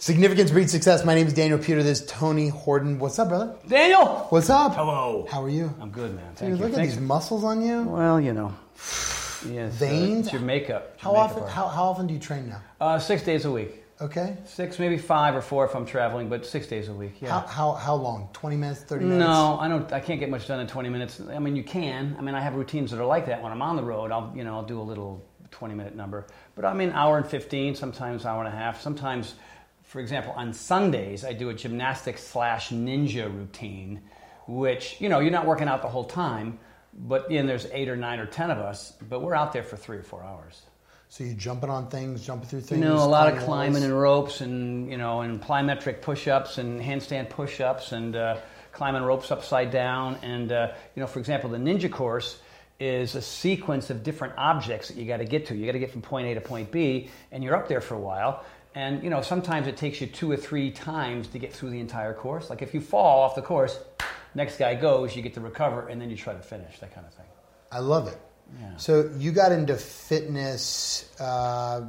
Significance breeds success. My name is Daniel Peter. This is Tony Horton. What's up, brother? Daniel! What's up? Hello. How are you? I'm good, man. Dude, you. look at Thanks. these muscles on you. Well, you know. Yes, Veins? Uh, it's your makeup. It's How your often? makeup How, how often do you train now? Uh, six days a week. Okay. Six, maybe five or four if I'm traveling, but six days a week. Yeah. How, how how long? Twenty minutes? Thirty minutes? No, I don't. I can't get much done in 20 minutes. I mean, you can. I mean, I have routines that are like that. When I'm on the road, I'll you know I'll do a little 20 minute number. But I mean, hour and 15, sometimes hour and a half. Sometimes, for example, on Sundays, I do a gymnastics slash ninja routine, which you know you're not working out the whole time, but then there's eight or nine or ten of us, but we're out there for three or four hours. So you're jumping on things, jumping through things. You know, a lot of climbing climbing walls. and ropes, and you know, and plyometric push-ups and handstand push-ups, and uh, climbing ropes upside down. And uh, you know, for example, the ninja course is a sequence of different objects that you got to get to. You got to get from point A to point B, and you're up there for a while. And you know, sometimes it takes you two or three times to get through the entire course. Like if you fall off the course, next guy goes, you get to recover, and then you try to finish. That kind of thing. I love it. Yeah. So you got into fitness uh,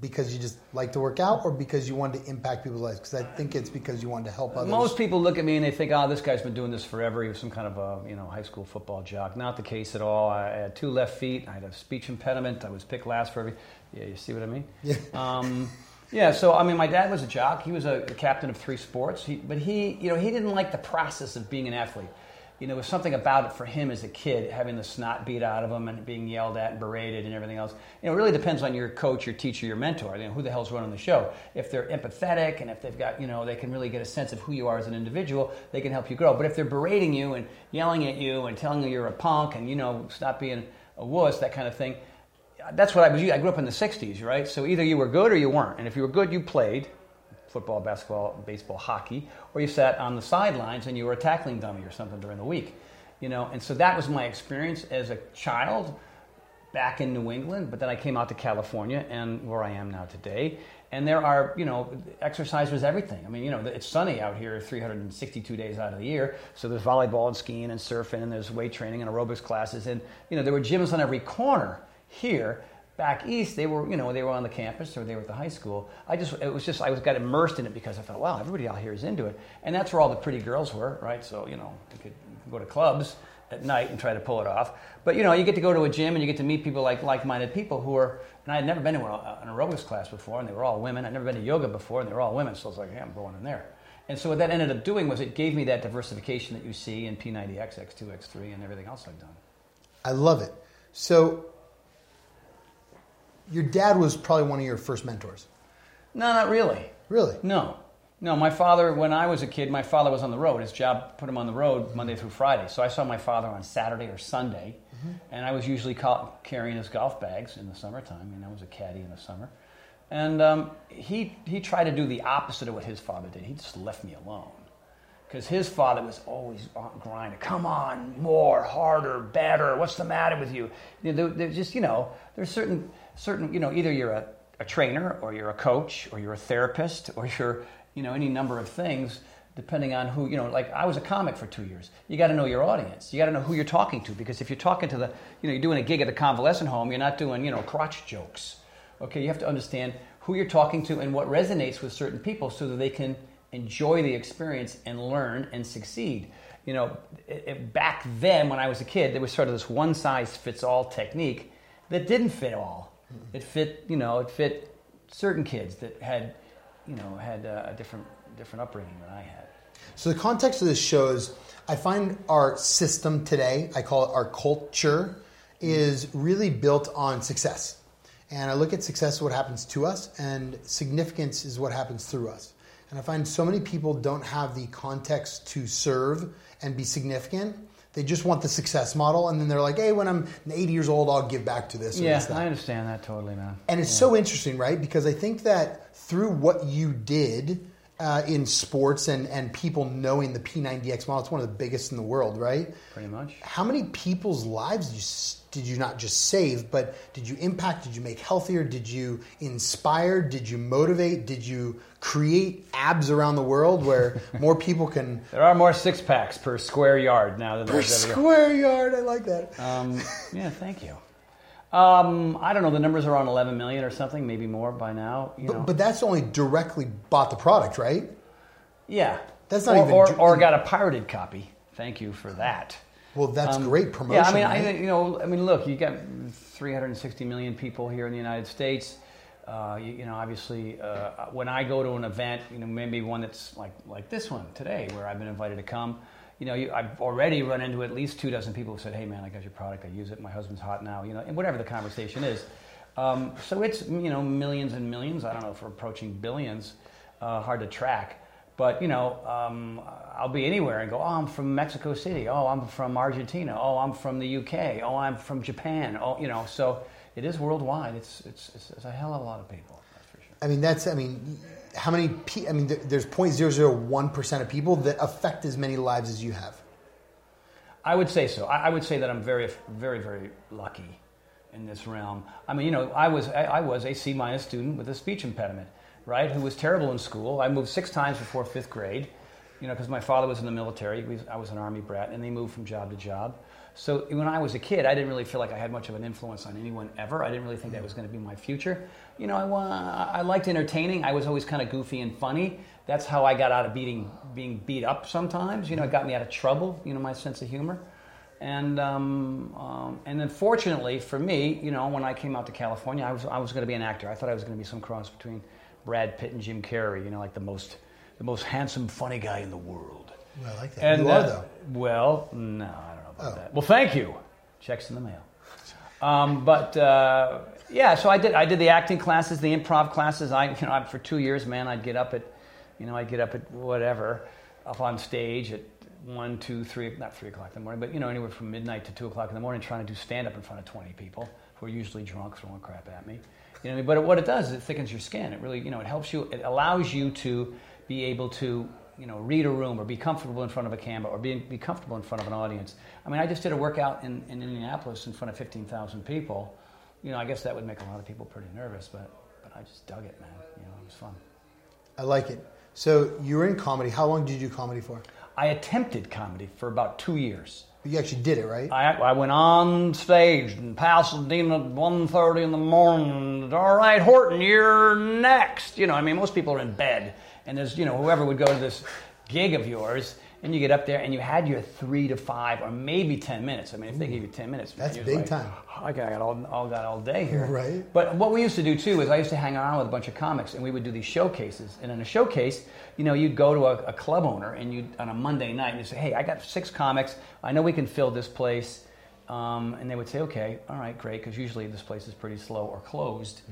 because you just like to work out, or because you wanted to impact people's lives? Because I think it's because you wanted to help others. Most people look at me and they think, "Oh, this guy's been doing this forever. He was some kind of a you know high school football jock." Not the case at all. I had two left feet. I had a speech impediment. I was picked last for every. Yeah, you see what I mean? Yeah. Um, yeah. So I mean, my dad was a jock. He was a, a captain of three sports. He, but he, you know, he didn't like the process of being an athlete. You know, there was something about it for him as a kid, having the snot beat out of him and being yelled at and berated and everything else. You know, it really depends on your coach, your teacher, your mentor. You know, who the hell's running the show? If they're empathetic and if they've got, you know, they can really get a sense of who you are as an individual, they can help you grow. But if they're berating you and yelling at you and telling you you're a punk and, you know, stop being a wuss, that kind of thing, that's what I was. I grew up in the '60s, right? So either you were good or you weren't, and if you were good, you played football, basketball, baseball, hockey, or you sat on the sidelines and you were a tackling dummy or something during the week, you know. And so that was my experience as a child back in New England. But then I came out to California, and where I am now today. And there are, you know, exercise was everything. I mean, you know, it's sunny out here 362 days out of the year. So there's volleyball and skiing and surfing, and there's weight training and aerobics classes. And, you know, there were gyms on every corner here. Back east, they were, you know, they were on the campus or they were at the high school. I just, it was just, I was got immersed in it because I thought, wow, everybody out here is into it, and that's where all the pretty girls were, right? So, you know, you could, go to clubs at night and try to pull it off. But you know, you get to go to a gym and you get to meet people like like-minded people who are. And I had never been to an uh, aerobics class before, and they were all women. I'd never been to yoga before, and they were all women. So I was like, hey, I'm going in there. And so what that ended up doing was it gave me that diversification that you see in P90X, X2, X3, and everything else I've done. I love it. So your dad was probably one of your first mentors. No, not really. Really? No. No, my father, when I was a kid, my father was on the road. His job put him on the road Monday through Friday. So I saw my father on Saturday or Sunday, and I was usually ca- carrying his golf bags in the summertime. And I was a caddy in the summer. And um, he, he tried to do the opposite of what his father did. He just left me alone. Because his father was always on grinding. Come on, more, harder, better. What's the matter with you? You know, there- There's just, you know, there's certain, certain, you know, either you're a, a trainer or you're a coach or you're a therapist or you're, you know, any number of things depending on who, you know, like I was a comic for two years. You got to know your audience. You got to know who you're talking to because if you're talking to the, you know, you're doing a gig at a convalescent home, you're not doing, you know, crotch jokes. Okay, you have to understand who you're talking to and what resonates with certain people so that they can enjoy the experience and learn and succeed. You know, it, it- back then when I was a kid, there was sort of this one size fits all technique that didn't fit all. It fit, you know, it fit certain kids that had, you know, had a different different upbringing than I had. So the context of this show is I find our system today, I call it our culture, is really built on success. And I look at success what happens to us, and significance is what happens through us. And I find so many people don't have the context to serve and be significant. They just want the success model, and then they're like, "Hey, when I'm 80 years old, I'll give back to this." Or Yeah, this. I understand that totally, man. And it's so interesting, right? Because I think that through what you did uh, in sports and, and people knowing the P90X model, it's one of the biggest in the world, right? Pretty much. How many people's lives did you, did you not just save, but did you impact? Did you make healthier? Did you inspire? Did you motivate? Did you create abs around the world where more people can There are more six packs per square yard now than per there's ever. square yard? I like that. Um, yeah, thank you. Um, I don't know. The numbers are on 11 million or something, maybe more by now. You know. But, but that's only directly bought the product, right? yeah, That's not or, even or, or got a pirated copy. Thank you for that. Well, that's Um, great promotion. Yeah, I mean, right? I, you know, I mean, look, you got 360 million people here in the United States. Uh, you, you know, obviously, uh, when I go to an event, you know, maybe one that's like like this one today, where I've been invited to come. You know, you, I've already run into at least two dozen people who said, "Hey, man, I got your product. I use it. My husband's hot now." You know, and whatever the conversation is. Um, so it's you know millions and millions. I don't know if we're approaching billions. Uh, hard to track. But you know, um, I'll be anywhere and go. Oh, I'm from Mexico City. Oh, I'm from Argentina. Oh, I'm from the UK. Oh, I'm from Japan. Oh, you know, so it is worldwide. It's it's, it's, it's a hell of a lot of people. That's for sure. I mean, that's. I mean, how many? Pe- I mean, there's 0.001 percent of people that affect as many lives as you have. I would say so. I, would say that I'm very, very, very lucky in this realm. I mean, you know, I was I was a C minus student with a speech impediment, right? Who was terrible in school. I moved six times before fifth grade, you know, because my father was in the military. I was an army brat, and they moved from job to job. So when I was a kid, I didn't really feel like I had much of an influence on anyone ever. I didn't really think that was going to be my future. You know, I, I liked entertaining. I was always kind of goofy and funny. That's how I got out of beating, being beat up sometimes. You know, it got me out of trouble, you know, my sense of humor. And um, um, and then fortunately for me, you know, when I came out to California, I was I was going to be an actor. I thought I was going to be some cross between Brad Pitt and Jim Carrey. You know, like the most the most handsome, funny guy in the world. Well, I like that. you uh, are though. Well, no, I don't know about Oh. that. Well, thank you. Checks in the mail. Um, but uh, yeah, so I did. I did the acting classes, the improv classes. I, you know, I, for two years, man, I'd get up at, you know, I'd get up at whatever, up on stage at one, two, three, not three o'clock in the morning, but you know, anywhere from midnight to two o'clock in the morning, trying to do stand up in front of twenty people who are usually drunk, throwing crap at me. You know, but what it does is it thickens your skin. It really, you know, it helps you. It allows you to be able to you know, read a room or be comfortable in front of a camera or be, be comfortable in front of an audience. I mean, I just did a workout in, in Indianapolis in front of 15,000 people. You know, I guess that would make a lot of people pretty nervous, but, but I just dug it, man. You know, it was fun. I like it. So you were in comedy. How long did you do comedy for? I attempted comedy for about two years. You actually did it, right? I, I went on stage in Pasadena at 1.30 in the morning. All right, Horton, you're next. You know, I mean, most people are in bed. And there's, you know, whoever would go to this gig of yours, and you get up there and you had your three to five or maybe 10 minutes. I mean, if they give you 10 minutes, That's big like, time. "Oh, I got all, all got all day here. Right. But what we used to do too is I used to hang around with a bunch of comics and we would do these showcases. And in a showcase, you know, you'd go to a, a club owner and you on a Monday night and you say, "Hey, I got six comics. I know we can fill this place." Um, and they would say, "Okay, all right, great," because usually this place is pretty slow or closed.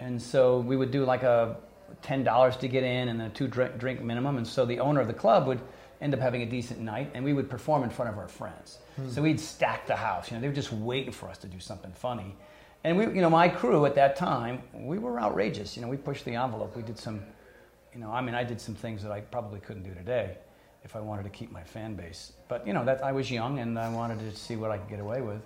And so we would do like a ten dollars to get in and a two drink, drink minimum. And so the owner of the club would end up having a decent night, and we would perform in front of our friends. So we'd stack the house. You know, they were just waiting for us to do something funny. And we, you know, my crew at that time, we were outrageous. You know, we pushed the envelope. We did some, you know, I mean, I did some things that I probably couldn't do today if I wanted to keep my fan base. But you know, that I was young and I wanted to see what I could get away with.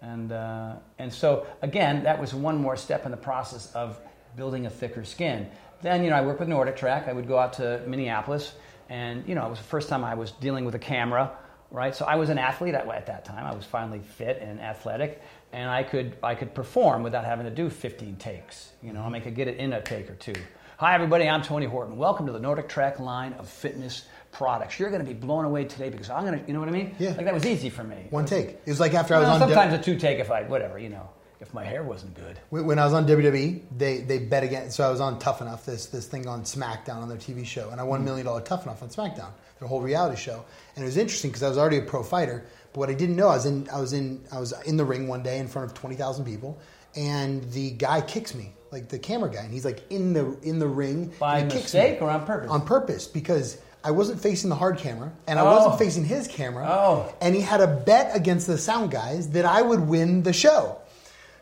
And uh, and so again, that was one more step in the process of building a thicker skin. Then you know, I worked with Nordic Track. I would go out to Minneapolis, and you know, it was the first time I was dealing with a camera. Right, so I was an athlete at, at that time. I was finally fit and athletic, and I could I could perform without having to do 15 takes. You know, I mean, I could get it in a take or two. Hi, everybody. I'm Tony Horton. Welcome to the Nordic Track line of fitness products. You're going to be blown away today because I'm going to, you know what I mean? Yeah. Like that was easy for me. One take. It was like after I was Well, on. sometimes a two take if I, whatever, you know, if my hair wasn't good. When when I was on WWE, they, they bet against. So I was on Tough Enough, this this thing on SmackDown on their TV show, and I won a mm-hmm. million dollar Tough Enough on SmackDown, their whole reality show. And it was interesting because I was already a pro fighter, but what I didn't know, I was in I was in I was in the ring one day in front of twenty thousand people, and the guy kicks me, like the camera guy, and he's like in the in the ring By and he me. mistake or on purpose? On purpose because. I wasn't facing the hard camera, and I Oh. wasn't facing his camera. Oh. And he had a bet against the sound guys that I would win the show.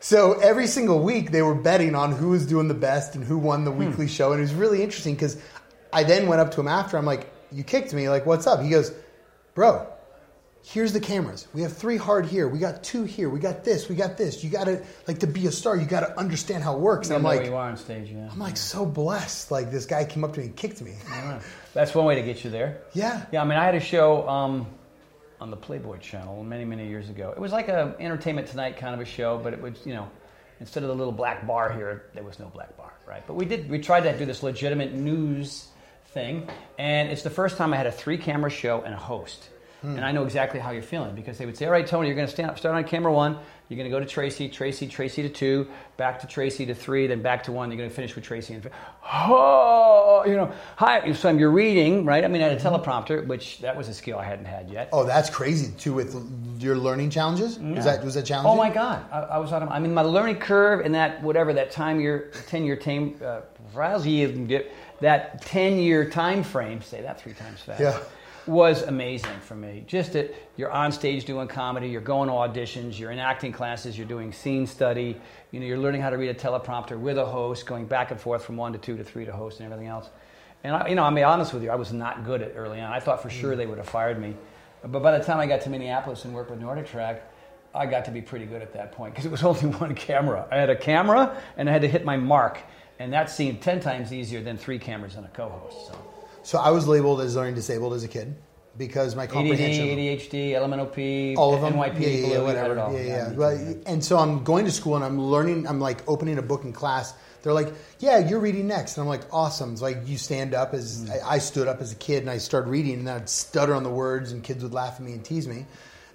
So every single week they were betting on who was doing the best and who won the Hmm. weekly show, and it was really interesting because I then went up to him after. I'm like, "You kicked me. Like, what's up?" He goes, "Bro, here's the cameras. We have three hard here. We got two here. We got this. We got this. You got to like to be a star. You got to understand how it works." And I'm like, you are on stage, yeah. I'm like so blessed. Like this guy came up to me and kicked me. That's one way to get you there. yeah. Yeah, I mean, I had a show. Um, on the Playboy Channel many, many years ago. It was like a Entertainment Tonight kind of a show, but it was, you know, instead of the little black bar here, there was no black bar, right? But we did, we tried to do this legitimate news thing, and it's the first time I had a three camera show and a host. And I know exactly how you're feeling because they would say, "All right, Tony, you're going to stand up, start on camera one. You're going to go to Tracy, Tracy, Tracy to two, back to Tracy to three, then back to one. You're going to finish with Tracy and oh, you know, hi. So you're reading, right? I mean, I had a teleprompter, which that was a skill I hadn't had yet. Oh, that's crazy too with your learning challenges. Was that was that challenging? Oh my God, I, I was on. I mean, my learning curve and that whatever that time year, ten year time, uh, that ten year time frame. Say that three times fast. Yeah. Was amazing for me. Just that you're on stage doing comedy, you're going to auditions, you're in acting classes, you're doing scene study. You know, you're learning how to read a teleprompter with a host, going back and forth from one to two to three to host and everything else. And I, you know, I'll be honest with you, I was not good at early on. I thought for sure mm. they would have fired me, but by the time I got to Minneapolis and worked with Nordic Track, I got to be pretty good at that point because it was only one camera. I had a camera and I had to hit my mark, and that seemed ten times easier than three cameras and a co-host. So. So I was labeled as learning disabled as a kid because my ADD, comprehension. ADHD, LMNOP, all of them. NYP, yeah, yeah, yeah, whatever. all. Yeah, yeah. Well, and so I'm going to school and I'm learning. I'm like opening a book in class. They're like, "Yeah, you're reading next," and I'm like, "Awesome!" It's like you stand up as Mm. I, I stood up as a kid and I started reading, and I'd stutter on the words, and kids would laugh at me and tease me.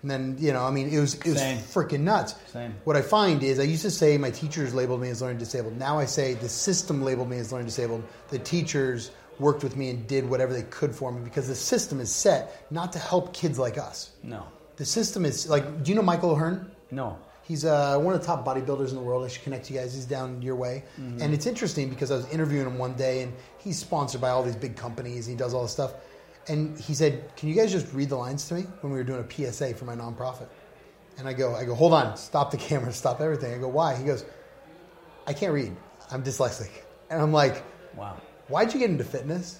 And then you know, I mean, it was it was Same. freaking nuts. Same. What I find is I used to say my teachers labeled me as learning disabled. Now I say the system labeled me as learning disabled. The teachers worked with me and did whatever they could for me because the system is set not to help kids like us. No, The system is like, do you know Michael O'Hearn? no. He's uh, one of the top bodybuilders in the world. I should connect you guys. He's down your way. Mm-hmm. And it's interesting because I was interviewing him one day and he's sponsored by all these big companies. And he does all this stuff. And he said, Can you guys just read the lines to me when we were doing a PSA for my nonprofit? And I go, I go, hold on, stop the camera, stop everything. I go, why? He goes, I can't read. I'm dyslexic. And I'm like, Wow. Why'd you get into fitness?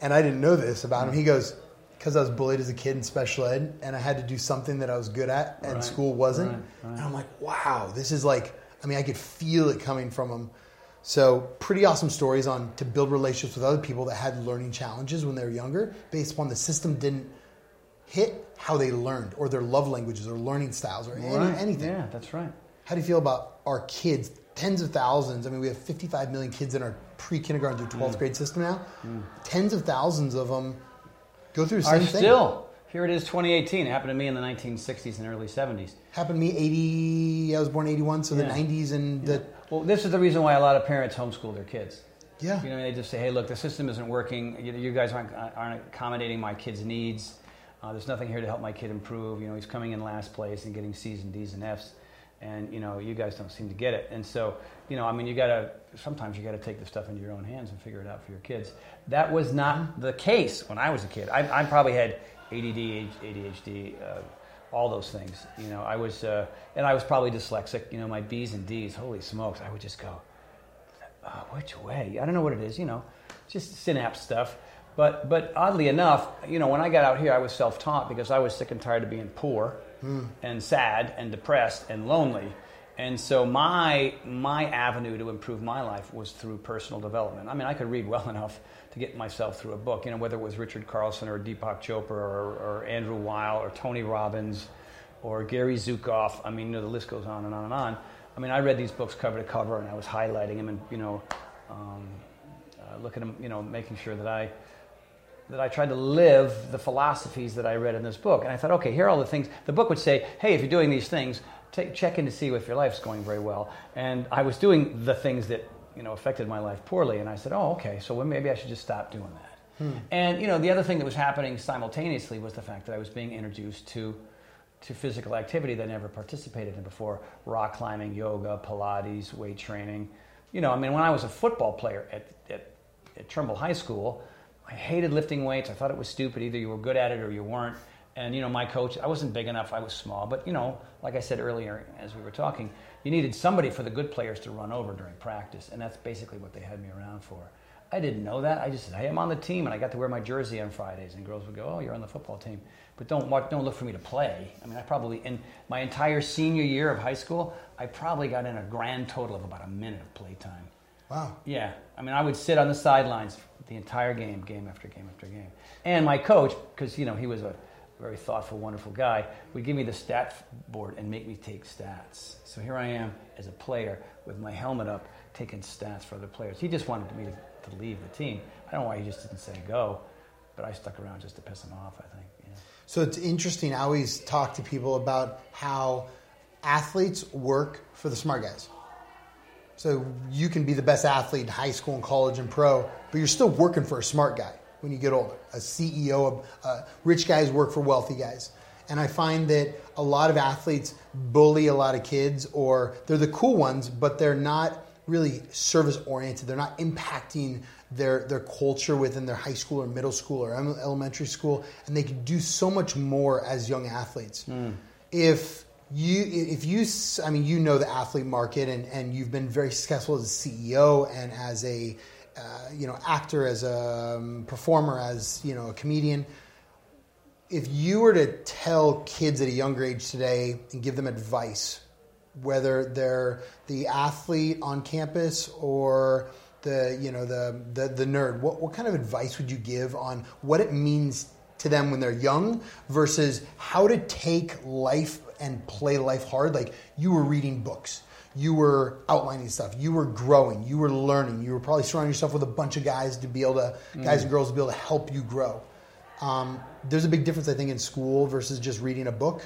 And I didn't know this about him. He goes, because I was bullied as a kid in special ed and I had to do something that I was good at and Right, school wasn't. right, right. And I'm like, wow, this is like, I mean, I could feel it coming from him. So, pretty awesome stories on to build relationships with other people that had learning challenges when they were younger based upon the system didn't hit how they learned or their love languages or learning styles or any, anything. Yeah, that's right. How do you feel about our kids? Tens of thousands. I mean, we have 55 million kids in our pre kindergarten through 12th grade system now. Tens of thousands of them go through the Are same thing. still here. It is 2018. It happened to me in the 1960s and early 70s. Happened to me 80, I was born 81, so the 90s and the. Well, this is the reason why a lot of parents homeschool their kids. Yeah. You know, they just say, "Hey, look, the system isn't working. You, you guys aren't, aren't accommodating my kid's needs. Uh, there's nothing here to help my kid improve. You know, he's coming in last place and getting C's and D's and F's, and you know, you guys don't seem to get it. And so, you know, I mean, you gotta sometimes you gotta take the stuff into your own hands and figure it out for your kids. That was not the case when I was a kid. I, I probably had ADD, ADHD. Uh, all those things, you know. I was, uh, and I was probably dyslexic. You know, my B's and D's. Holy smokes! I would just go, uh, which way? I don't know what it is, you know, just synapse stuff. But, but oddly enough, you know, when I got out here, I was self taught because I was sick and tired of being poor and sad and depressed and lonely. And so my, my avenue to improve my life was through personal development. I mean, I could read well enough to get myself through a book, you know, whether it was Richard Carlson or Deepak Chopra or, or Andrew Weil or Tony Robbins or Gary Zukav. I mean, you know, the list goes on and on and on. I mean, I read these books cover to cover, and I was highlighting them, and you know, um, uh, looking at them, you know, making sure that I that I tried to live the philosophies that I read in this book. And I thought, okay, here are all the things. The book would say, hey, if you're doing these things, take, check in to see if your life's going very well. And I was doing the things that you know affected my life poorly, and I said, oh, okay, so well, maybe I should just stop doing that. Hmm. And you know, the other thing that was happening simultaneously was the fact that I was being introduced to to physical activity that I never participated in before: rock climbing, yoga, Pilates, weight training. You know, I mean, when I was a football player at, at, at Trumbull High School, I hated lifting weights. I thought it was stupid. Either you were good at it or you weren't. And you know, my coach, I wasn't big enough. I was small, but you know, like I said earlier as we were talking, you needed somebody for the good players to run over during practice, and that's basically what they had me around for. I didn't know that. I just said, "Hey, I'm on the team," and I got to wear my jersey on Fridays. And girls would go, "Oh, you're on the football team," but don't wa- don't look for me to play. I mean, I probably in my entire senior year of high school, I probably got in a grand total of about a minute of play time. Wow. Yeah, I mean, I would sit on the sidelines the entire game, game after game after game. And my coach, because you know he was a, very thoughtful, wonderful guy, would give me the stat board and make me take stats. So here I am as a player with my helmet up, taking stats for other players. He just wanted me to, to leave the team. I don't know why he just didn't say go, but I stuck around just to piss him off. I think. So it's interesting. I always talk to people about how athletes work for the smart guys. So you can be the best athlete in high school and college and pro, but you're still working for a smart guy when you get older. A CEO, uh, rich guys work for wealthy guys. And I find that a lot of athletes bully a lot of kids, or they're the cool ones, but they're not really service oriented. They're not impacting their their culture within their high school or middle school or elementary school, and they can do so much more as young athletes. Mm. If you if you i mean you know the athlete market and, and you've been very successful as a ceo and as a uh, you know actor as a um, performer as you know a comedian if you were to tell kids at a younger age today and give them advice whether they're the athlete on campus or the you know the the, the nerd what, what kind of advice would you give on what it means to them when they're young versus how to take life and play life hard. Like you were reading books, you were outlining stuff, you were growing, you were learning, you were probably surrounding yourself with a bunch of guys to be able to, mm. guys and girls to be able to help you grow. Um, there's a big difference, I think, in school versus just reading a book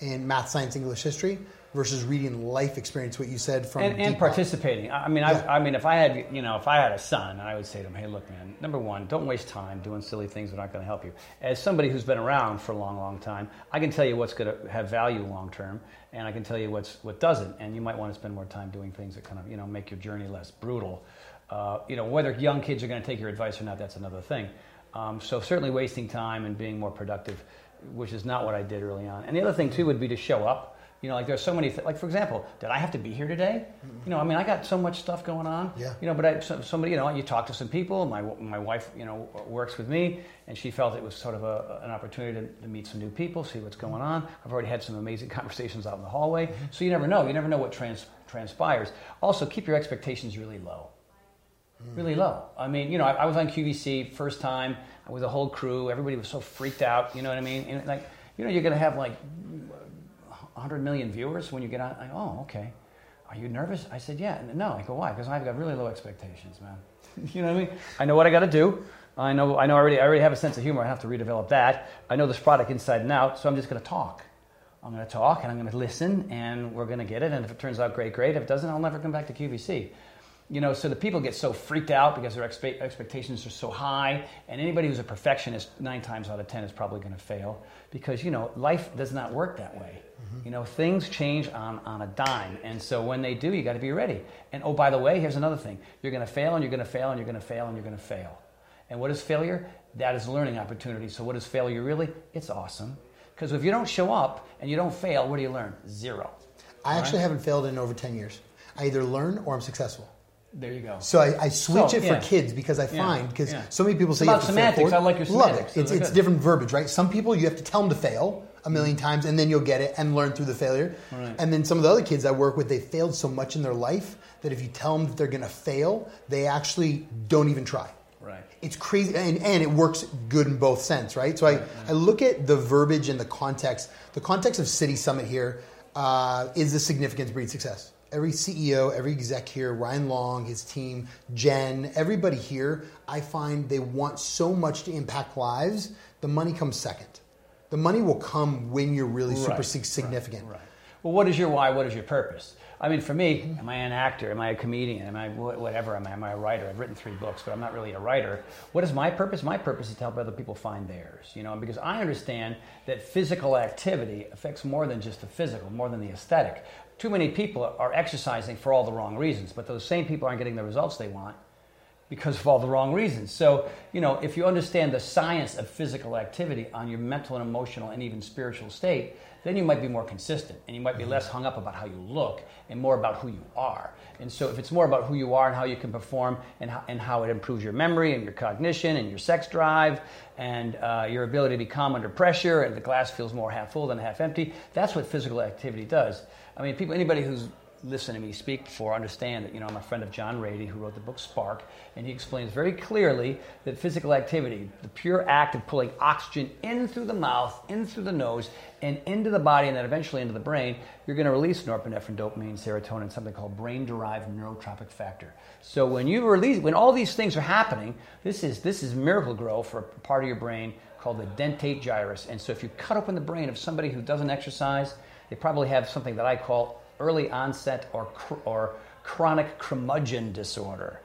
in math, science, English, history versus reading life experience. What you said from and, and participating. I mean, yeah. I, I, mean, if I had you know, if I had a son, I would say to him, "Hey, look, man. Number one, don't waste time doing silly things that aren't going to help you." As somebody who's been around for a long, long time, I can tell you what's going to have value long term, and I can tell you what's what doesn't. And you might want to spend more time doing things that kind of you know make your journey less brutal. Uh, you know, whether young kids are going to take your advice or not, that's another thing. Um, so certainly wasting time and being more productive, which is not what I did early on. And the other thing too would be to show up you know, like there's so many, th- like for example, did I have to be here today? You know, I mean, I got so much stuff going on. Yeah. You know, but I, so, somebody, you know, you talk to some people. My my wife, you know, works with me, and she felt it was sort of a, an opportunity to, to meet some new people, see what's going on. I've already had some amazing conversations out in the hallway. Mm-hmm. So you never know. You never know what trans, transpires. Also, keep your expectations really low. Mm. Really low. I mean, you know, I, I was on QVC first time with a whole crew. Everybody was so freaked out. You know what I mean? And like, you know, you're going to have like 100 million viewers when you get on. I, oh, okay. Are you nervous? I said, yeah. No. I go, why? Because I've got really low expectations, man. you know what I mean? I know what I got to do. I know, I know already, I already have a sense of humor. I have to redevelop that. I know this product inside and out, so I'm just going to talk. I'm going to talk and I'm going to listen and we're going to get it. And if it turns out great, great. If it doesn't, I'll never come back to QVC you know, so the people get so freaked out because their expe- expectations are so high, and anybody who's a perfectionist, nine times out of ten, is probably going to fail because you know life does not work that way. Mm-hmm. You know, things change on on a dime, and so when they do, you got to be ready. And oh, by the way, here's another thing: you're going to fail, and you're going to fail, and you're going to fail, and you're going to fail. And what is failure? That is a learning opportunity. So what is failure really? It's awesome because if you don't show up and you don't fail, what do you learn? Zero. I actually right? haven't failed in over ten years. I either learn or I'm successful. There you go. So I, I switch so, it for yeah. kids because I find because yeah. so many people say it's about semantics. I like your semantics. Love it. It's, it's different verbiage, right? Some people you have to tell them to fail a million times and then you'll get it and learn through the failure. Right. And then some of the other kids I work with, they failed so much in their life that if you tell them that they're going to fail, they actually don't even try. Right. It's crazy, and, and it works good in both sense, right? So I, right. I look at the verbiage and the context. The context of City Summit here uh, is the significance breed success every CEO, every exec here, Ryan Long, his team, Jen, everybody here, I find they want so much to impact lives. The money comes second. The money will come when you're really super right, significant. Right, right. Well, what is your why? What is your purpose? I mean, for me, am I an actor? Am I a comedian? Am I whatever? Am I, am I a writer? I've written three books, but I'm not really a writer. What is my purpose? My purpose is to help other people find theirs. You know, because I understand that physical activity affects more than just the physical, more than the aesthetic too many people are exercising for all the wrong reasons, but those same people aren't getting the results they want because of all the wrong reasons. So, you know, if you understand the science of physical activity on your mental and emotional and even spiritual state, then you might be more consistent and you might be less hung up about how you look and more about who you are. And so, if it's more about who you are and how you can perform and how, and how it improves your memory and your cognition and your sex drive and uh, your ability to be calm under pressure and the glass feels more half full than half empty, that's what physical activity does. I mean, people, anybody who's listened to me speak before understand that you know I'm a friend of John Ratey, who wrote the book Spark, and he explains very clearly that physical activity, the pure act of pulling oxygen in through the mouth, in through the nose, and into the body, and then eventually into the brain, you're going to release norepinephrine, dopamine, serotonin, something called brain-derived neurotrophic factor. So when you release, when all these things are happening, this is this is Miracle-Gro for a part of your brain called the dentate gyrus. And so if you cut open the brain of somebody who doesn't exercise, they probably have something that I call early onset or, or chronic curmudgeon disorder.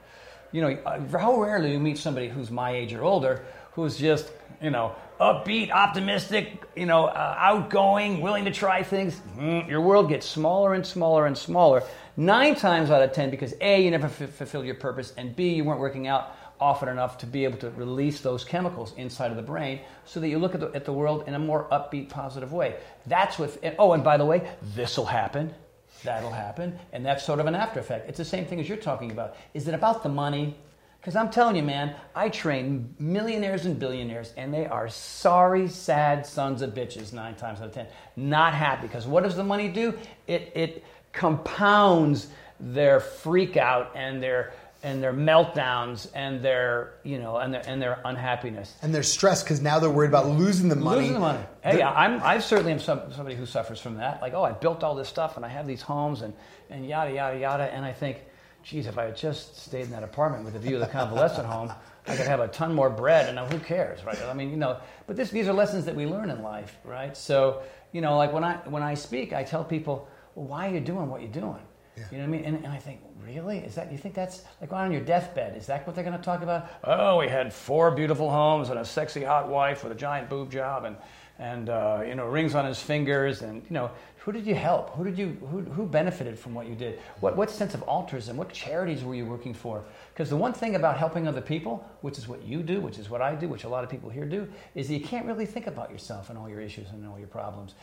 You know, uh, how rarely you meet somebody who's my age or older who's just, you know, upbeat, optimistic, you know, uh, outgoing, willing to try things. Mm, your world gets smaller and smaller and smaller. Nine times out of ten, because A, you never f- fulfilled your purpose, and B, you weren't working out often enough to be able to release those chemicals inside of the brain so that you look at the, at the world in a more upbeat, positive way. That's what, and, oh, and by the way, this will happen, that'll happen, and that's sort of an after effect. It's the same thing as you're talking about. Is it about the money? Because I'm telling you, man, I train millionaires and billionaires, and they are sorry, sad sons of bitches nine times out of ten. Not happy. Because what does the money do? It, it compounds their freak out and their and their meltdowns and their you know and their and their unhappiness and their stress because now they're worried about losing the money. Losing the money. Hey, I'm I certainly am some, somebody who suffers from that. Like, oh, I built all this stuff and I have these homes and and yada yada yada, and I think, geez, if I had just stayed in that apartment with a view of the convalescent home, I could have a ton more bread. And uh, who cares, right? I mean, you know, but this, these are lessons that we learn in life, right? So, you know, like when I when I speak, I tell people, well, why are you doing what you're doing? Yeah. You know what I mean? And, and I think, really? Is that you think that's like on your deathbed? Is that what they're going to talk about? Oh, we had four beautiful homes and a sexy hot wife with a giant boob job and and uh, you know rings on his fingers and you know who did you help? Who did you who, who benefited from what you did? What what sense of altruism? What charities were you working for? Because the one thing about helping other people, which is what you do, which is what I do, which a lot of people here do, is that you can't really think about yourself and all your issues and all your problems.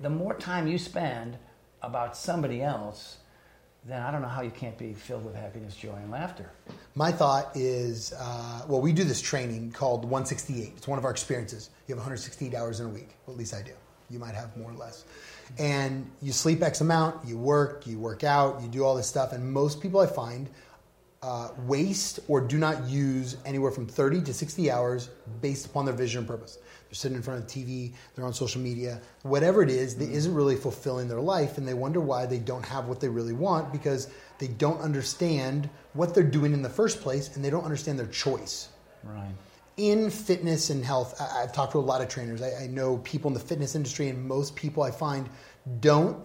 The more time you spend about somebody else then I don't know how you can't be filled with happiness, joy, and laughter. My thought is uh, well, we do this training called 168. It's one of our experiences. You have 168 hours in a week. Well, at least I do. You might have more or less. And you sleep X amount, you work, you work out, you do all this stuff. And most people I find uh, waste or do not use anywhere from 30 to 60 hours based upon their vision and purpose. They're sitting in front of the TV, they're on social media, whatever it is that isn't really fulfilling their life, and they wonder why they don't have what they really want because they don't understand what they're doing in the first place and they don't understand their choice. Right. In fitness and health, I, have talked to a lot of trainers. I, I know people in the fitness industry, and most people I find don't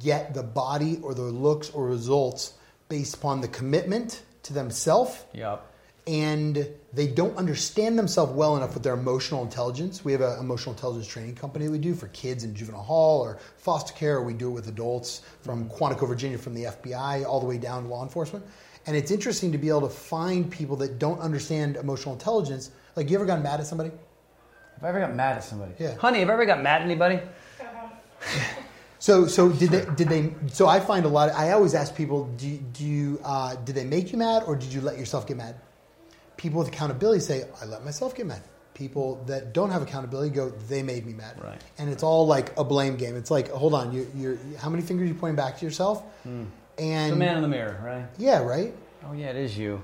get the body or the looks or results based upon the commitment to themselves. Yep. And they don't understand themselves well enough with their emotional intelligence. We have an emotional intelligence training company we do for kids in juvenile hall or foster care, or we do it with adults from Quantico, Virginia, from the FBI all the way down to law enforcement. And it's interesting to be able to find people that don't understand emotional intelligence. Like, you ever gotten mad at somebody? Have I ever got mad at somebody? Yeah. Honey, have I ever got mad at anybody? So, so did they? Did they? So I find a lot. Of, I always ask people, do, do you? Uh, did they make you mad, or did you let yourself get mad? People with accountability say, I let myself get mad. People that don't have accountability go, they made me mad. Right. And it's all like a blame game. It's like, hold on, you, you're how many fingers are you pointing back to yourself? Mm. And the man in the mirror, right? Yeah, right. Oh yeah, it is you.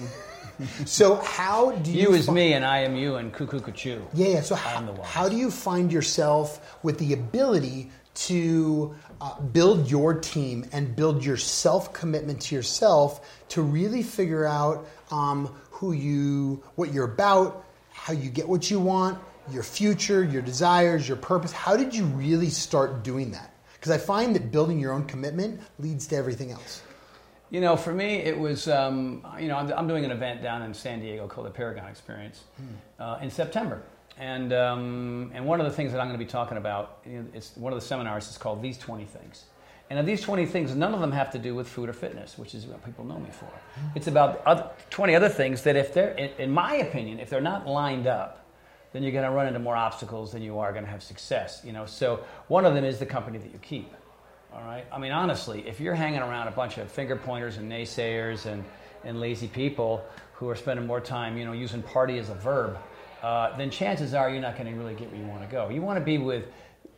so how do you? You is me, and I am you, and cuckoo cuckoo. Yeah, yeah. So how, how do you find yourself with the ability to uh, build your team and build your self commitment to yourself to really figure out um, who you, what you're about, how you get what you want, your future, your desires, your purpose. How did you really start doing that? Because I find that building your own commitment leads to everything else. You know, for me, it was, um, you know, I'm, I'm, doing an event down in San Diego called the Paragon Experience hmm. uh, in September. And, um, and one of the things that I'm going to be talking about, it's one of the seminars is called These 20 Things. And of these 20 things, none of them have to do with food or fitness, which is what people know me for. It's about other, 20 other things that, if they're, in, in my opinion, if they're not lined up, then you're going to run into more obstacles than you are going to have success. You know, so one of them is the company that you keep. All right. I mean, honestly, if you're hanging around a bunch of finger pointers and naysayers and, and lazy people who are spending more time, you know, using party as a verb, uh, then chances are you're not going to really get where you want to go. You want to be with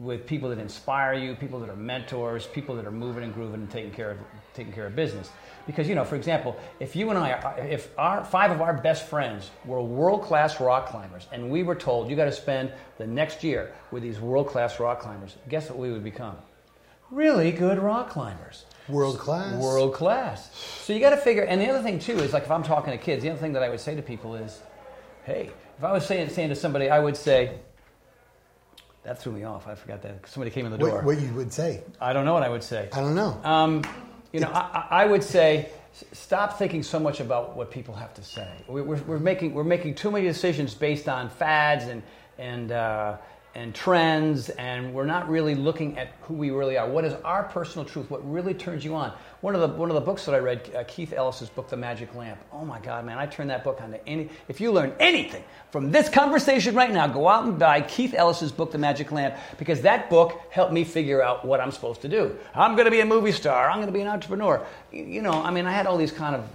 with people that inspire you, people that are mentors, people that are moving and grooving and taking care of taking care of business. Because you know, for example, if you and I, are, if our five of our best friends were world class rock climbers, and we were told you got to spend the next year with these world class rock climbers, guess what we would become? Really good rock climbers. World class. World class. So you got to figure. And the other thing too is like if I'm talking to kids, the other thing that I would say to people is, hey, if I was saying saying to somebody, I would say. That threw me off. I forgot that somebody came in the door. What, what you would say? I don't know what I would say. I don't know. Um, you know, I, I would say stop thinking so much about what people have to say. We- We're, we're making we're making too many decisions based on fads and and uh, and trends, and we're not really looking at who we really are. What is our personal truth? What really turns you on? One of the one of the books that I read, uh, Keith Ellis's book, The Magic Lamp. Oh my God, man! I turned that book onto any. If you learn anything from this conversation right now, go out and buy Keith Ellis's book, The Magic Lamp, because that book helped me figure out what I'm supposed to do. I'm going to be a movie star. I'm going to be an entrepreneur. You know, I mean, I had all these kind of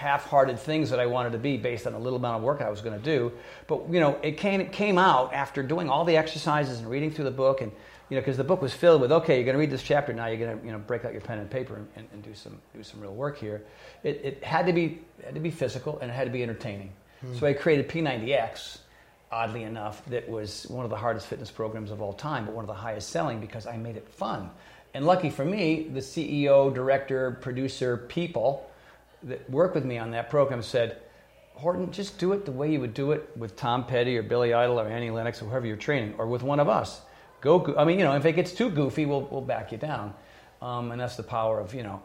half-hearted things that I wanted to be based on a little amount of work I was going to do. But you know, it came it came out after doing all the exercises and reading through the book, and you know, because the book was filled with okay, you're going to read this chapter now. You're going to you know break out your pen and paper and, and, and do some do some real work here. It, it had to be it had to be physical and it had to be entertaining. Hmm. So I created P90X. Oddly enough, that was one of the hardest fitness programs of all time, but one of the highest selling because I made it fun. And lucky for me, the CEO, director, producer, people that work with me on that program said, Horton, just do it the way you would do it with Tom Petty or Billy Idol or Annie Lennox or whoever you're training, or with one of us. Go- I mean, you know, if it gets too goofy, we'll, we'll back you down. Um, and that's the power of, you know,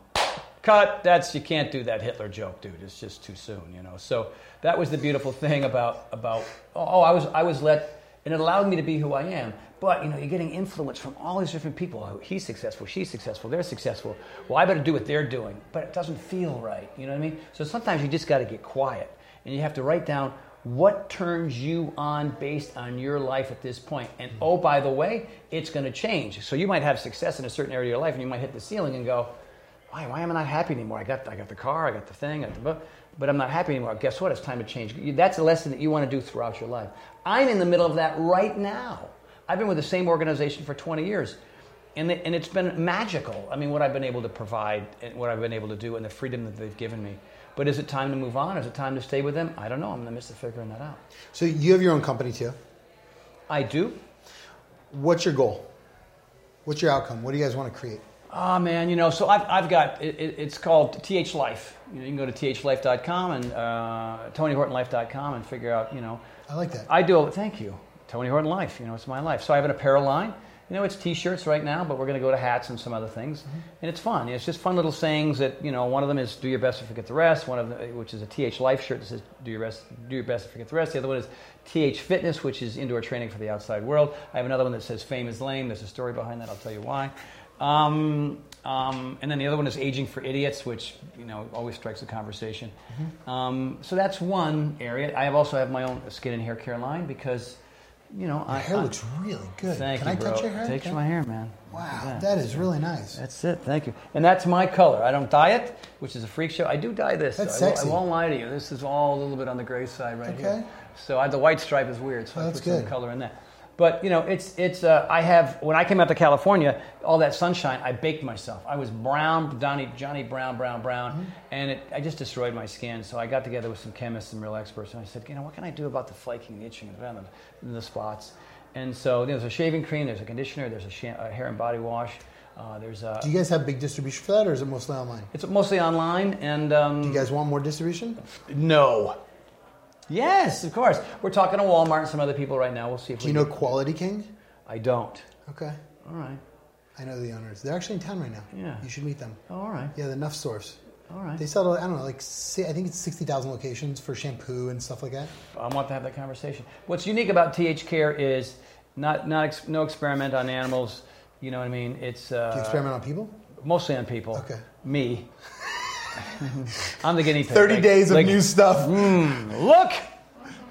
cut. That's you can't do that Hitler joke, dude. It's just too soon, you know. So that was the beautiful thing about about. Oh, I was I was let, and it allowed me to be who I am. But you know, you're getting influence from all these different people. Oh, He's successful, she's successful, they're successful. Well, I better do what they're doing, but it doesn't feel right. You know what I mean? So sometimes you just got to get quiet, and you have to write down what turns you on based on your life at this point. And mm-hmm. oh, by the way, it's going to change. So you might have success in a certain area of your life, and you might hit the ceiling and go, why, why am I not happy anymore? I got, I got the car, I got the thing, I got the book, but I'm not happy anymore. Guess what? It's time to change. That's a lesson that you want to do throughout your life. I'm in the middle of that right now. I've been with the same organization for 20 years, and, it- and it's been magical. I mean, what I've been able to provide and what I've been able to do and the freedom that they've given me. But is it time to move on? Is it time to stay with them? I don't know. I'm in the midst of figuring that out. So you have your own company too. I do. What's your goal? What's your outcome? What do you guys want to create? Oh man, you know, so I've, I've got it, it's called TH Life. You, know, you can go to thlife.com and uh, TonyHortonLife.com and figure out, you know, I like that. I do. Thank you, Tony Horton Life. You know, it's my life. So I have an apparel line. You know, it's T-shirts right now, but we're going to go to hats and some other things, and it's fun. It's just fun little sayings that you know. One of them is "Do your best to forget the rest." One of them, which is a TH Life shirt that says "Do your best, do your best to forget the rest." The other one is TH Fitness, which is indoor training for the outside world. I have another one that says "Fame is lame." There's a story behind that. I'll tell you why. Um, um, and then the other one is aging for idiots, which you know always strikes a conversation. Um, so that's one area. I have also have my own skin and hair care line because, you know, Your I, hair I- looks really good. Thank Can you, I bro. touch your hair? Take Can- my hair, man. Wow, at that is really nice. That's it. Thank you. And that's my color. I don't dye it, which is a freak show. I do dye this. That's though. I, won't- sexy. I won't lie to you. This is all a little bit on the gray side right Okay. here. So I, the white stripe is weird. So I That's put some color in that. But you know, it's it's. Uh, I have when I came out to California, all that sunshine, I baked myself. I was brown, Johnny Johnny Brown, brown, brown, Mm-hmm. and it, I just destroyed my skin. So I got together with some chemists and real experts, and I said, you know, what can I do about the flaking, the itching, and the, the spots? And so you know, there's a shaving cream, there's a conditioner, there's a, sham- a hair and body wash. Uh, there's a, Do you guys have big distribution for that, or is it mostly online? it's mostly online, and um, Do you guys want more distribution? no. Yes, of course. We're talking to Walmart and some other people right now. We'll see if Do we you know can- Quality King? I don't. Okay, All right. I know the owners. They're actually in town right now. Yeah. you should meet them. Oh, all right. Yeah, the Nuff stores. All right. They sell, I don't know, like si- I think it's sixty thousand locations for shampoo and stuff like that. I want to have that conversation. What's unique about TH Care is not not ex- no experiment on animals. You know what I mean? It's uh, Do you experiment on people? mostly on people. Okay. Me. I'm the guinea pig. Thirty Like- days of like, new stuff. Look,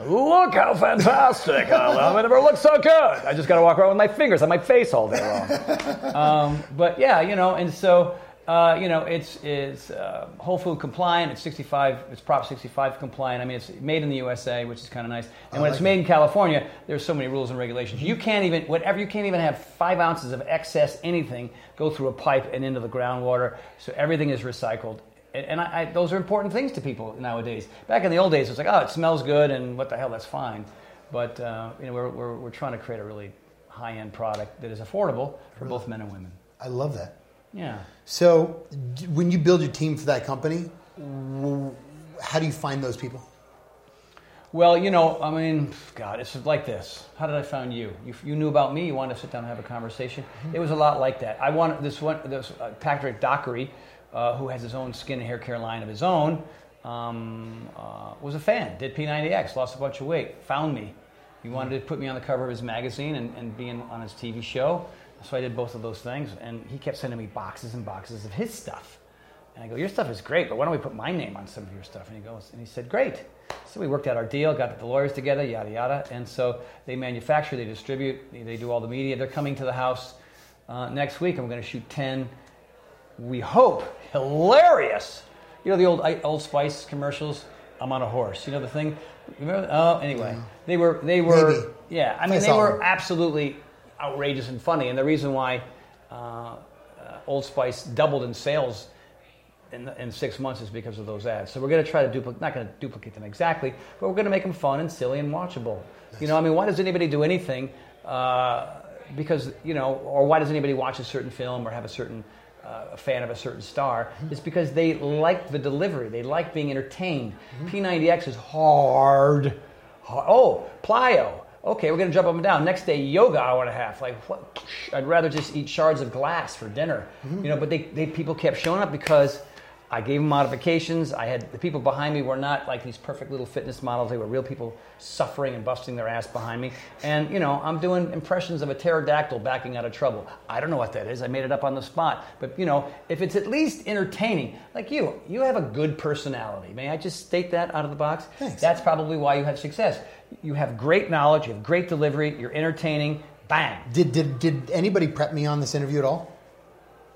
look how fantastic! I've never looked so good. I just got to walk around with my fingers on my face all day long. um, but yeah, you know, and so Uh, you know, it's it's uh, Whole Food compliant. It's 65. It's Prop 65 compliant. I mean, it's made in the USA, which is kind of nice. And I when like it's made in California, there's so many rules and regulations. You can't even whatever. You can't even have five ounces of excess anything go through a pipe and into the groundwater. So everything is recycled. And, and I, I, those are important things to people nowadays. Back in the old days, it was like, oh, it smells good, and what the hell, that's fine. But uh, you know, we're, we're we're trying to create a really high-end product that is affordable for both men and women. I love that. Yeah. So, d- when you build your team for that company, w- how do you find those people? Well, you know, I mean, God, it's like this. How did I find you? You, you knew about me. You wanted to sit down and have a conversation. It was a lot like that. I wanted this one. This uh, Patrick Dockery, uh, who has his own skin and hair care line of his own, um, uh, was a fan. Did P90X, lost a bunch of weight, found me. He wanted to put me on the cover of his magazine and, and be in, on his TV show. So I did both of those things, and he kept sending me boxes and boxes of his stuff. And I go, your stuff is great, but why don't we put my name on some of your stuff? And he goes, and he said, great. So we worked out our deal, got the lawyers together, yada yada. And so they manufacture, they distribute, they, they do all the media. They're coming to the house uh, next week, we're going to shoot ten. We hope hilarious. You know the old Old Spice commercials. I'm on a horse. You know the thing. Remember? Oh, anyway, they were they were Maybe. yeah. I mean, they were absolutely outrageous and funny. And the reason why uh, uh, Old Spice doubled in sales in, in six months is because of those ads. So we're going to try to duplicate, not going to duplicate them exactly, but we're going to make them fun and silly and watchable. You know, I mean, why does anybody do anything? Uh, because you know, or why does anybody watch a certain film or have a certain uh, a fan of a certain star? Mm-hmm. is because they like the delivery. They like being entertained. Mm-hmm. P90X is hard. hard. Oh, plyo. Okay, we're gonna jump up and down. Next day, yoga hour and a half. Like, what? I'd rather just eat shards of glass for dinner. Mm-hmm. You know, but they, they people kept showing up because I gave them modifications. I had the people behind me were not like these perfect little fitness models. They were real people suffering and busting their ass behind me. And you know, I'm doing impressions of a pterodactyl backing out of trouble. I don't know what that is. I made it up on the spot. But you know, if it's at least entertaining, like you, you have a good personality. May I just state that out of the box? Thanks. That's probably why you have success. You have great knowledge. You have great delivery. You're entertaining. Bang. Did, did, did anybody prep me on this interview at all?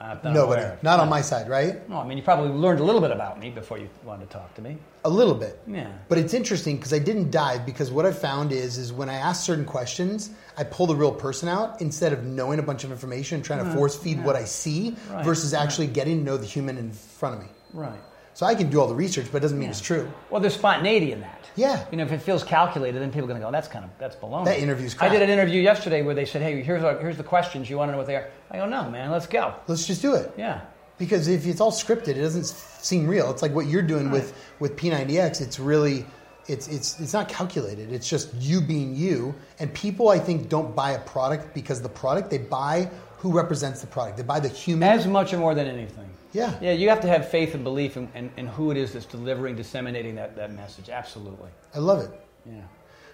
Not Nobody. aware. Not on my side, right? No, I mean, you probably learned a little bit about me before you wanted to talk to me. A little bit. Yeah. But it's interesting because I didn't dive because what I found is is when I ask certain questions, I pull the real person out instead of knowing a bunch of information and trying to uh-huh. force feed what I see Right, versus actually getting to know the human in front of me. Right. So I can do all the research, but it doesn't mean it's true. Well, there's spontaneity in that. Yeah. You know, if it feels calculated, then people are going to go, "That's kind of that's baloney." That interview's I did an interview yesterday where they said, "Hey, here's our, here's the questions. You want to know what they are?" I go, "No, man, let's go." Let's just do it. Yeah. Because if it's all scripted, it doesn't seem real. It's like what you're doing with with P90X. It's really it's it's it's not calculated. It's just you being you. And people, I think, don't buy a product because the product. They buy who represents the product. They buy the human. As much or more than anything. Yeah. Yeah, you have to have faith and belief in, in, in who it is that's delivering, disseminating that, that message. Absolutely. I love it. Yeah.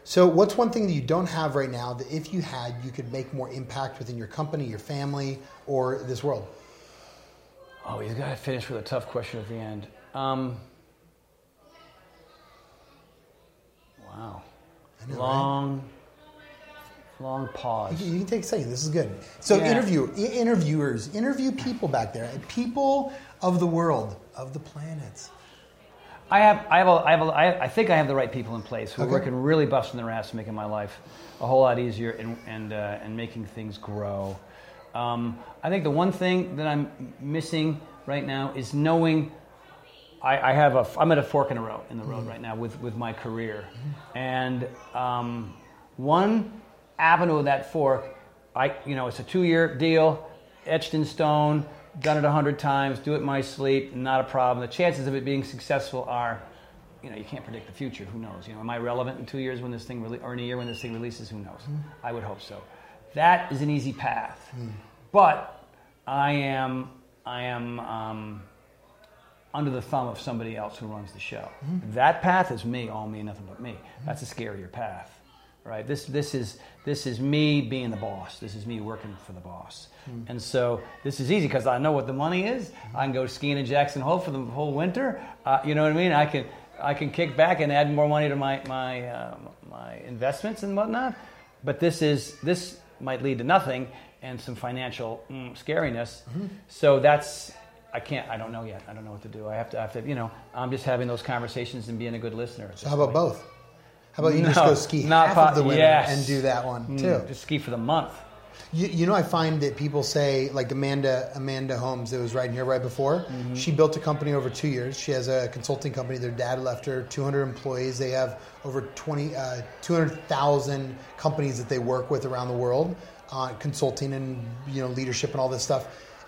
So, what's one thing that you don't have right now that if you had, you could make more impact within your company, your family, or this world? Oh, you got to finish with a tough question at the end. Um, wow. Know, right? Long, pause. You can take a second. This is good. So, Yeah. interview interviewers, interview people back there, people of the world, of the planets. I have, I have, a, I have, a, I, I think I have the right people in place who Okay. are working really busting their ass, making my life a whole lot easier and and uh, and making things grow. Um, I think the one thing that I'm missing right now is knowing. I, I have a, I'm at a fork in the road in the road right now with with my career, and um, one avenue of that fork, I you know it's a two year deal, etched in stone, done it a hundred times, do it in my sleep, not a problem. The chances of it being successful are, you know, you can't predict the future. Who knows? You know, am I relevant in two years when this thing rele- or in a year when this thing releases? Who knows? Mm-hmm. I would hope so. That is an easy path, mm. but I am I am. Um, under the thumb of somebody else who runs the show. Mm-hmm. That path is me, all me, nothing but me. Mm-hmm. That's a scarier path, right? This this is this is me being the boss. This is me working for the boss. And so this is easy because I know what the money is. I can go skiing in Jackson Hole for the whole winter. Uh, you know what I mean? I can I can kick back and add more money to my my uh, my investments and whatnot. But this is this might lead to nothing and some financial mm, scariness. So that's I can't. I don't know yet. I don't know what to do. I have to. I have to. You know, I'm just having those conversations and being a good listener. So how about both? How about you No, just go ski not half po- of the winter yes. and do that one Mm, too? Just ski for the month. You, you know, I find that people say, like Amanda Amanda Holmes, that was right here right before. She built a company over two years. She has a consulting company. Their dad left her 200 employees. They have over 20, uh, 200,000 companies that they work with around the world, uh, consulting and you know leadership and all this stuff.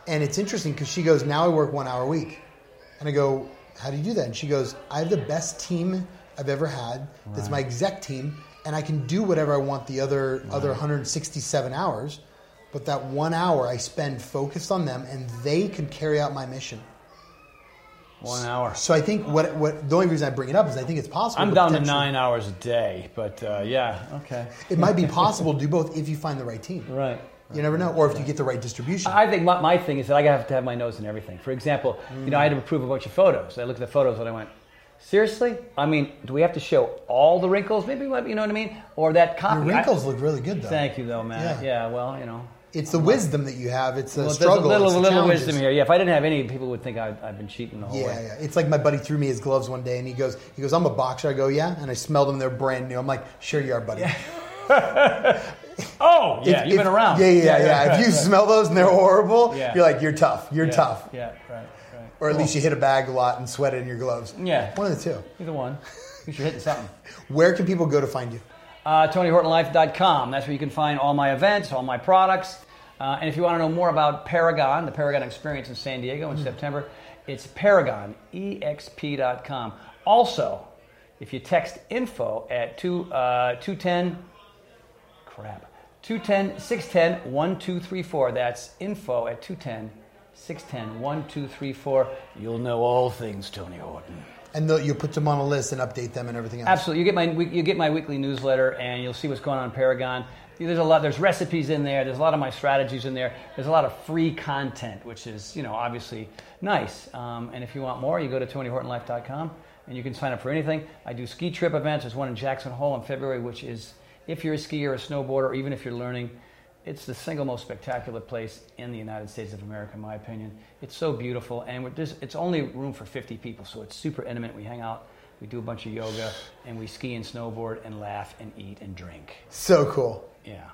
And it's interesting because she goes, now I work one hour a week, and I go, how do you do that? And she goes, I have the best team I've ever had. That's my exec team, and I can do whatever I want the other other 167 hours. But that one hour I spend focused on them, and they can carry out my mission. One hour. So I think what what the only reason I bring it up is I think it's possible. I'm to down to nine hours a day, but uh, yeah, okay. It might be possible to do both if you find the right team. Right. You never know, or if you get the right distribution. I think my, my thing is that I have to have my nose in everything. For example, you know, I had to approve a bunch of photos. I looked at the photos and I went, seriously? I mean, do we have to show all the wrinkles? Maybe, you know what I mean? Or that copy. Your I- wrinkles look really good, though. Thank you, though, man. Yeah. Yeah, well, you know. It's the wisdom that you have. It's the Well, there's struggle. a little, it's little challenges. wisdom here. Yeah, if I didn't have any, people would think I, I've been cheating the whole Yeah, way. yeah. It's like my buddy threw me his gloves one day, and he goes, "He goes, I'm a boxer." I go, "Yeah," and I smelled them. They're brand new. I'm like, "Sure you are, buddy." Oh, yeah, If- you've if- been around. Yeah, yeah, yeah. If you smell those and they're horrible, Yeah. you're like, "You're tough. You're yeah, tough." Yeah, right. Or at least you hit a bag a lot and sweat it in your gloves. Yeah. one of the two. Either one. You should hitting something. Where can people go to find you? Uh, TonyHortonLife.com. That's where you can find all my events, all my products. Uh, and if you want to know more about Paragon, the Paragon Experience in San Diego in September, it's ParagonEXP.com. Also, if you text info at two, uh, 210, crap, 210 610 1234, that's info at 210 610 1234, you'll know all things Tony Horton. And the, you put them on a list and update them and everything else. Absolutely. You get my you get my weekly newsletter, and you'll see what's going on in Paragon. There's a lot. There's recipes in there. There's a lot of my strategies in there. There's a lot of free content, which is you know obviously nice. Um, and if you want more, you go to TonyHortonLife.com and you can sign up for anything. I do ski trip events. There's one in Jackson Hole in February, which is if you're a skier or a snowboarder, or even if you're learning, it's the single most spectacular place in the United States of America, in my opinion. It's so beautiful, and we're just, it's only room for 50 people, so it's super intimate. We hang out, we do a bunch of yoga, and we ski and snowboard and laugh and eat and drink. So cool. Yeah,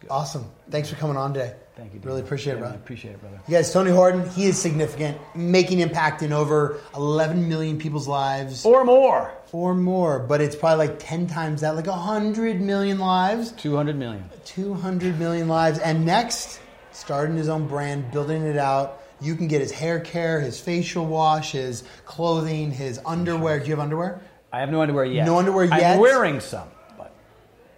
good. Awesome. Thanks for coming on today. Thank you. Really appreciate it, Yeah, brother. appreciate it, brother. You guys, Tony Horton, he is significant, making impact in over 11 million people's lives Or more. or more, but it's probably like 10 times that, like 100 million lives, 200 million. 200 million lives. And next, starting his own brand, building it out. You can get his hair care, his facial wash, his clothing, his underwear. Do you have underwear? I have no underwear yet. No underwear yet? I'm wearing some, but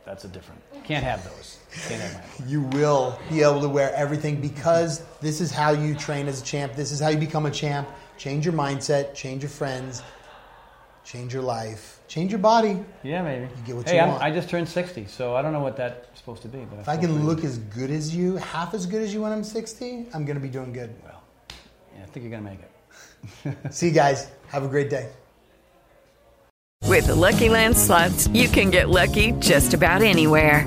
that's a different. Can't have those. Can't have my. You will be able to wear everything because this is how you train as a champ. This is how you become a champ. Change your mindset, change your friends, change your life, change your body. Yeah, maybe. You get what hey, you I'm, want. I just turned 60, so I don't know what that's supposed to be. But If I can look as good as you, half as good as you when I'm 60, I'm going to be doing good. well, yeah, I think you're gonna make it. See you guys. Have a great day. With the Lucky Land slots, you can get lucky just about anywhere.